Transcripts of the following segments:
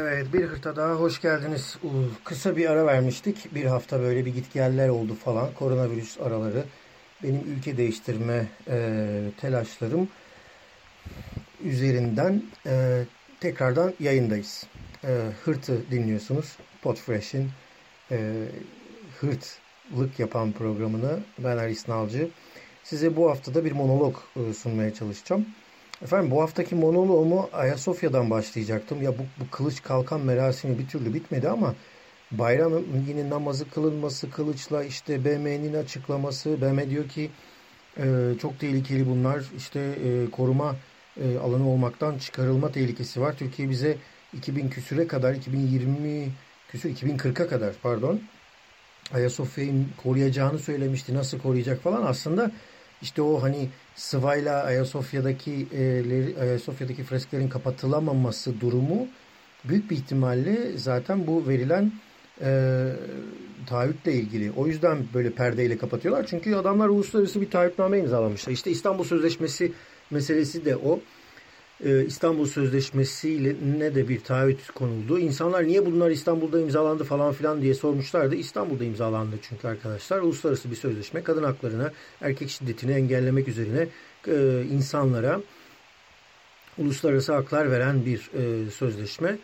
Evet bir hırta daha hoş geldiniz. Kısa bir ara vermiştik. Bir hafta böyle bir gitgeller oldu falan. Koronavirüs araları. Benim ülke değiştirme e, telaşlarım üzerinden e, tekrardan yayındayız. E, hırtı dinliyorsunuz. Podfresh'in e, hırtlık yapan programını ben Aris Nalcı. Size bu haftada bir monolog e, sunmaya çalışacağım. Efendim bu haftaki monoloğumu Ayasofya'dan başlayacaktım. Ya bu, bu kılıç kalkan merasimi bir türlü bitmedi ama bayram yine namazı kılınması kılıçla işte BM'nin açıklaması. BM diyor ki e, çok tehlikeli bunlar işte e, koruma e, alanı olmaktan çıkarılma tehlikesi var. Türkiye bize 2000 küsüre kadar 2020 küsür 2040'a kadar pardon Ayasofya'yı koruyacağını söylemişti. Nasıl koruyacak falan aslında işte o hani sıvayla Ayasofya'daki e, Ayasofya'daki fresklerin kapatılamaması durumu büyük bir ihtimalle zaten bu verilen e, taahhütle ilgili. O yüzden böyle perdeyle kapatıyorlar. Çünkü adamlar uluslararası bir taahhütname imzalamışlar. İşte İstanbul Sözleşmesi meselesi de o İstanbul Sözleşmesi ne de bir taahhüt konuldu. İnsanlar niye bunlar İstanbul'da imzalandı falan filan diye sormuşlardı. İstanbul'da imzalandı çünkü arkadaşlar. Uluslararası bir sözleşme kadın haklarına, erkek şiddetini engellemek üzerine e, insanlara uluslararası haklar veren bir e, sözleşme.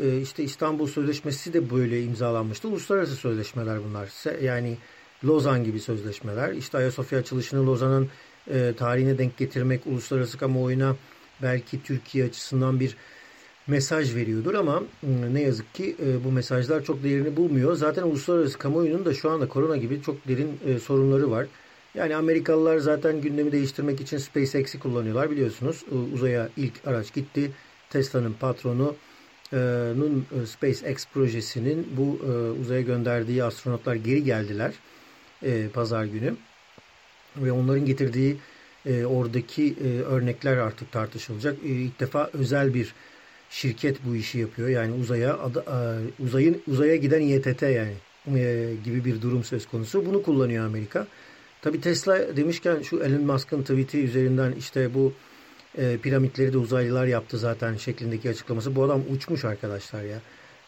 E, işte İstanbul Sözleşmesi de böyle imzalanmıştı. Uluslararası sözleşmeler bunlar. Yani Lozan gibi sözleşmeler. İşte Ayasofya açılışını Lozan'ın e, tarihine denk getirmek, uluslararası kamuoyuna belki Türkiye açısından bir mesaj veriyordur ama ıı, ne yazık ki ıı, bu mesajlar çok değerini bulmuyor. Zaten uluslararası kamuoyunun da şu anda korona gibi çok derin ıı, sorunları var. Yani Amerikalılar zaten gündemi değiştirmek için SpaceX'i kullanıyorlar biliyorsunuz. Uzaya ilk araç gitti. Tesla'nın patronu Nun SpaceX projesinin bu uzaya gönderdiği astronotlar geri geldiler pazar günü. Ve onların getirdiği e, oradaki e, örnekler artık tartışılacak. E, ilk defa özel bir şirket bu işi yapıyor. Yani uzaya adı, e, uzayın uzaya giden İETT yani e, gibi bir durum söz konusu. Bunu kullanıyor Amerika. Tabi Tesla demişken şu Elon Musk'ın tweet'i üzerinden işte bu e, piramitleri de uzaylılar yaptı zaten şeklindeki açıklaması. Bu adam uçmuş arkadaşlar ya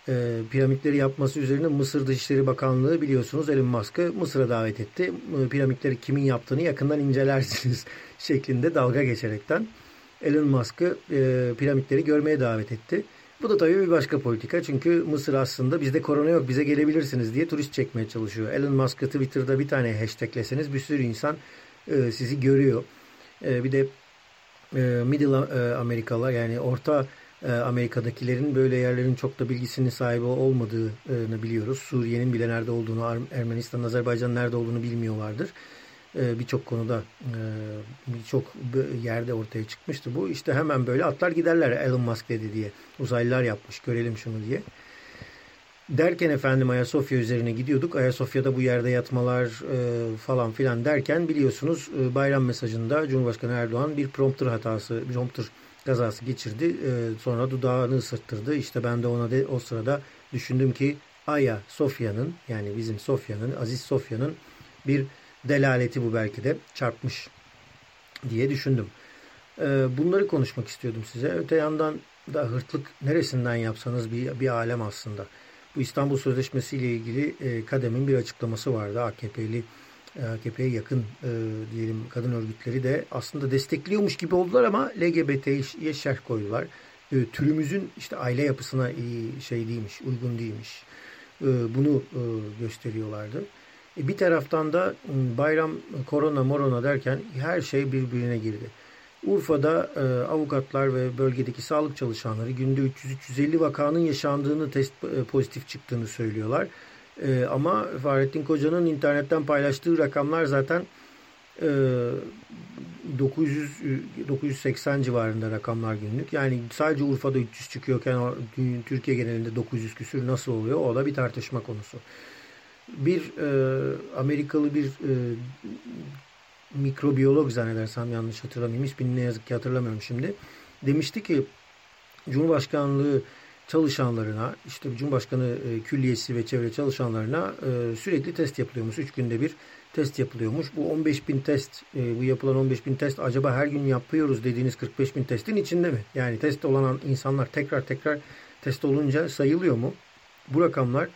e, piramitleri yapması üzerine Mısır Dışişleri Bakanlığı biliyorsunuz Elon Musk'ı Mısır'a davet etti. E, piramitleri kimin yaptığını yakından incelersiniz şeklinde dalga geçerekten Elon Musk'ı e, piramitleri görmeye davet etti. Bu da tabii bir başka politika çünkü Mısır aslında bizde korona yok bize gelebilirsiniz diye turist çekmeye çalışıyor. Elon Musk'ı Twitter'da bir tane hashtagleseniz bir sürü insan e, sizi görüyor. E, bir de e, Middle e, Amerikalılar yani Orta Amerika'dakilerin böyle yerlerin çok da bilgisinin sahibi olmadığını biliyoruz. Suriye'nin bile nerede olduğunu, Ermenistan, Azerbaycan'ın nerede olduğunu bilmiyorlardır. E, birçok konuda e, birçok yerde ortaya çıkmıştı bu. İşte hemen böyle atlar giderler Elon Musk dedi diye. Uzaylılar yapmış görelim şunu diye. Derken efendim Ayasofya üzerine gidiyorduk. Ayasofya'da bu yerde yatmalar e, falan filan derken biliyorsunuz e, bayram mesajında Cumhurbaşkanı Erdoğan bir prompter hatası, prompter kazası geçirdi. E, sonra dudağını ısırttırdı. İşte ben de ona de o sırada düşündüm ki Aya Sofya'nın yani bizim Sofya'nın, Aziz Sofya'nın bir delaleti bu belki de çarpmış diye düşündüm. E, bunları konuşmak istiyordum size. Öte yandan da hırtlık neresinden yapsanız bir, bir alem aslında. Bu İstanbul Sözleşmesi ile ilgili e, Kadem'in bir açıklaması vardı. AKP'li AKP'ye yakın e, diyelim kadın örgütleri de aslında destekliyormuş gibi oldular ama LGBT'ye şerh koydular. E, türümüzün işte aile yapısına iyi şey değilmiş, uygun değilmiş. E, bunu e, gösteriyorlardı. E, bir taraftan da bayram korona morona derken her şey birbirine girdi. Urfa'da e, avukatlar ve bölgedeki sağlık çalışanları günde 300-350 vakanın yaşandığını test e, pozitif çıktığını söylüyorlar. E, ama Fahrettin Koca'nın internetten paylaştığı rakamlar zaten e, 900 980 civarında rakamlar günlük. Yani sadece Urfa'da 300 çıkıyorken Türkiye genelinde 900 küsür nasıl oluyor? O da bir tartışma konusu. Bir e, Amerikalı bir e, mikrobiyolog zannedersem yanlış hatırlamayayım. İsmini ne yazık ki hatırlamıyorum şimdi. Demişti ki Cumhurbaşkanlığı çalışanlarına işte Cumhurbaşkanı e, külliyesi ve çevre çalışanlarına e, sürekli test yapılıyormuş. Üç günde bir test yapılıyormuş. Bu 15 bin test, e, bu yapılan 15 bin test acaba her gün yapıyoruz dediğiniz 45 bin testin içinde mi? Yani test olan insanlar tekrar tekrar test olunca sayılıyor mu? Bu rakamlar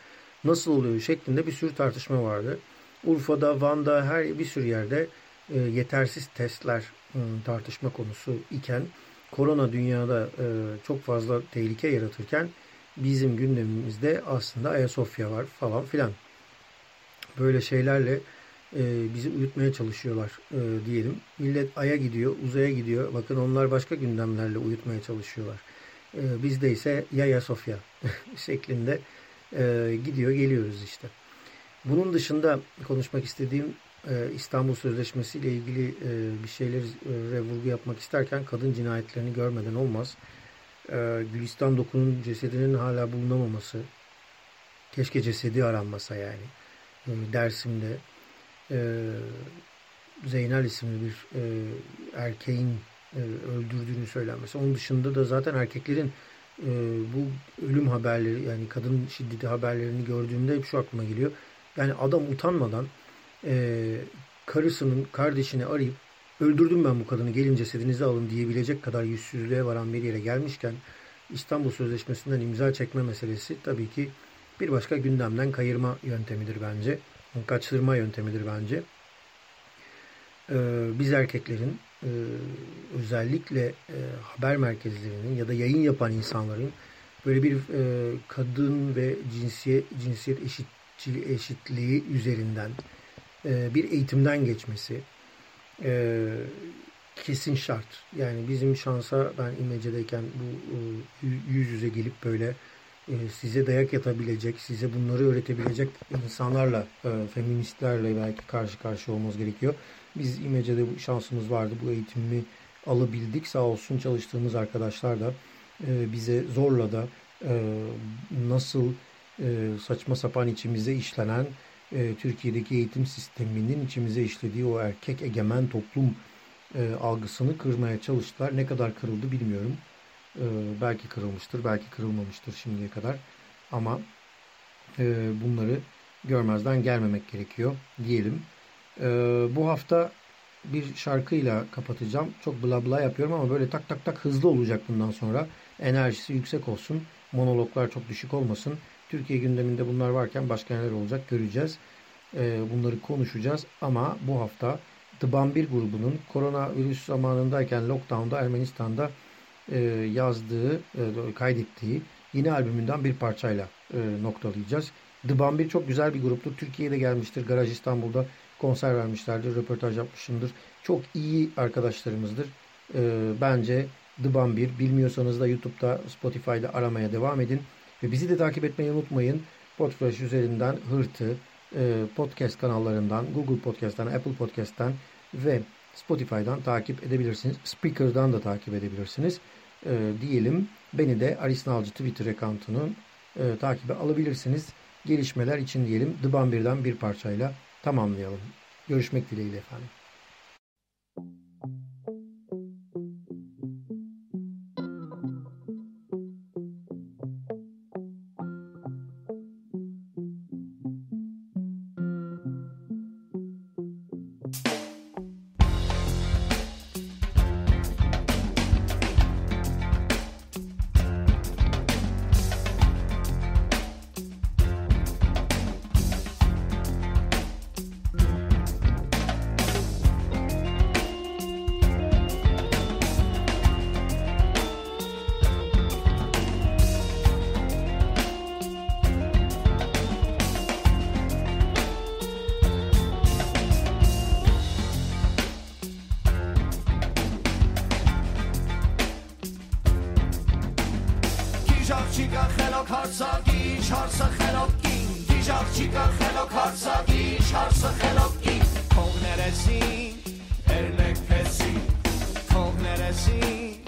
nasıl oluyor şeklinde bir sürü tartışma vardı. Urfa'da, Van'da, her bir sürü yerde yetersiz testler e, tartışma konusu iken korona dünyada e, çok fazla tehlike yaratırken bizim gündemimizde aslında Ayasofya var falan filan. Böyle şeylerle e, bizi uyutmaya çalışıyorlar e, diyelim. Millet Ay'a gidiyor, uzaya gidiyor. Bakın onlar başka gündemlerle uyutmaya çalışıyorlar. E, bizde ise Yaya Sofya şeklinde e, gidiyor geliyoruz işte. Bunun dışında konuşmak istediğim İstanbul Sözleşmesi ile ilgili e, bir şeyleri e, vurgu yapmak isterken kadın cinayetlerini görmeden olmaz. E, Gülistan Doku'nun cesedinin hala bulunamaması, keşke cesedi aranmasa yani. E, Dersim'de e, Zeynel isimli bir e, erkeğin e, öldürdüğünü söylenmesi. Onun dışında da zaten erkeklerin e, bu ölüm haberleri yani kadın şiddeti haberlerini gördüğümde hep şu aklıma geliyor. Yani adam utanmadan e, karısının kardeşini arayıp öldürdüm ben bu kadını gelin cesedinizi alın diyebilecek kadar yüzsüzlüğe varan bir yere gelmişken İstanbul Sözleşmesi'nden imza çekme meselesi tabii ki bir başka gündemden kayırma yöntemidir bence. Kaçırma yöntemidir bence. Ee, biz erkeklerin e, özellikle e, haber merkezlerinin ya da yayın yapan insanların böyle bir e, kadın ve cinsiyet, cinsiyet eşitçiliği, eşitliği üzerinden e, bir eğitimden geçmesi e, kesin şart. Yani bizim şansa ben İmece'deyken bu e, yüz yüze gelip böyle size dayak yatabilecek, size bunları öğretebilecek insanlarla, feministlerle belki karşı karşıya olmamız gerekiyor. Biz İmece'de bu şansımız vardı. Bu eğitimi alabildik. Sağ olsun çalıştığımız arkadaşlar da bize zorla da nasıl saçma sapan içimize işlenen Türkiye'deki eğitim sisteminin içimize işlediği o erkek egemen toplum algısını kırmaya çalıştılar. Ne kadar kırıldı bilmiyorum. E, belki kırılmıştır, belki kırılmamıştır şimdiye kadar. Ama e, bunları görmezden gelmemek gerekiyor diyelim. E, bu hafta bir şarkıyla kapatacağım. Çok bla bla yapıyorum ama böyle tak tak tak hızlı olacak bundan sonra. Enerjisi yüksek olsun. Monologlar çok düşük olmasın. Türkiye gündeminde bunlar varken başka neler olacak göreceğiz. E, bunları konuşacağız ama bu hafta The Bambir grubunun koronavirüs zamanındayken lockdown'da Ermenistan'da e, yazdığı, e, kaydettiği yeni albümünden bir parçayla e, noktalayacağız. The Bambir çok güzel bir gruptur. Türkiye'de gelmiştir. Garaj İstanbul'da konser vermişlerdir. Röportaj yapmışımdır. Çok iyi arkadaşlarımızdır. bence The Bambir. Bilmiyorsanız da YouTube'da, Spotify'da aramaya devam edin. Ve bizi de takip etmeyi unutmayın. Podfresh üzerinden Hırtı, podcast kanallarından, Google Podcast'tan, Apple Podcast'tan ve Spotify'dan takip edebilirsiniz. Speaker'dan da takip edebilirsiniz. E, diyelim beni de Aris Nalcı Twitter account'unun e, takibe alabilirsiniz. Gelişmeler için diyelim The Bambir'den bir parçayla tamamlayalım. Görüşmek dileğiyle efendim. խելոք հարցագիչ, հարսը խելոք կին, դիժավ չիկա խելոք հարցագիչ, հարսը խելոք կին, կողներեսին, էրլեք պեսին, կողներեսին,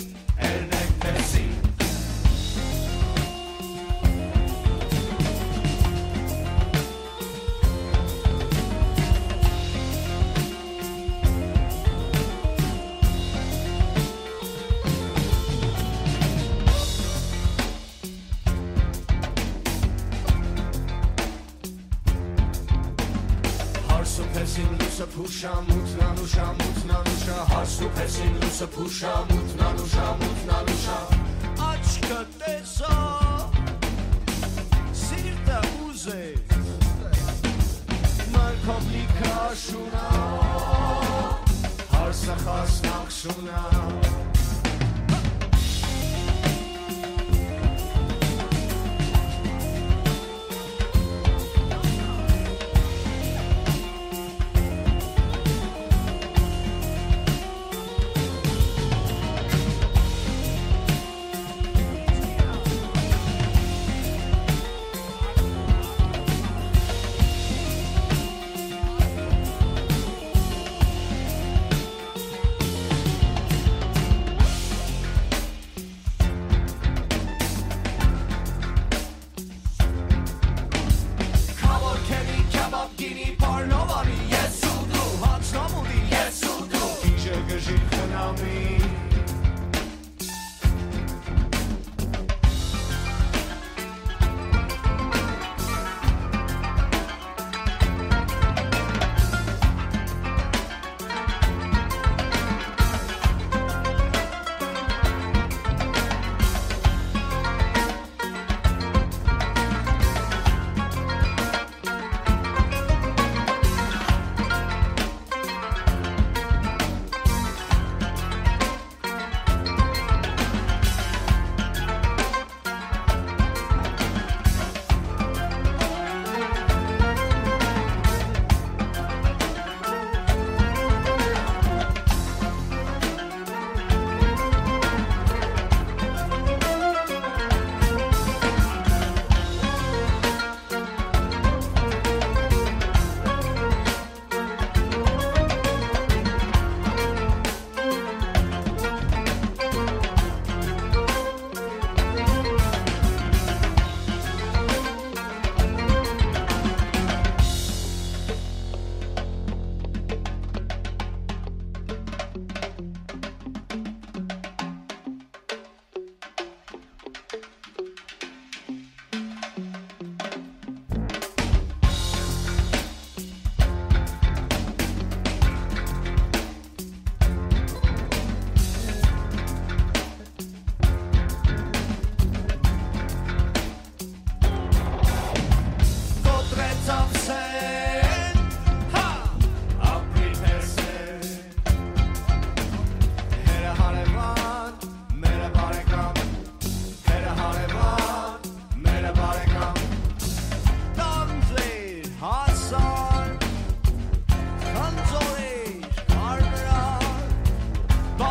փուշա մութնա նուշա մութնա նուշա հարսուփեցին լուսը փուշա մութնա նուշա մութնա նուշա աչքը տեսա սիրտը ուզե մարկոմլիկա շունա հարսախաս նախշունա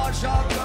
Warschau.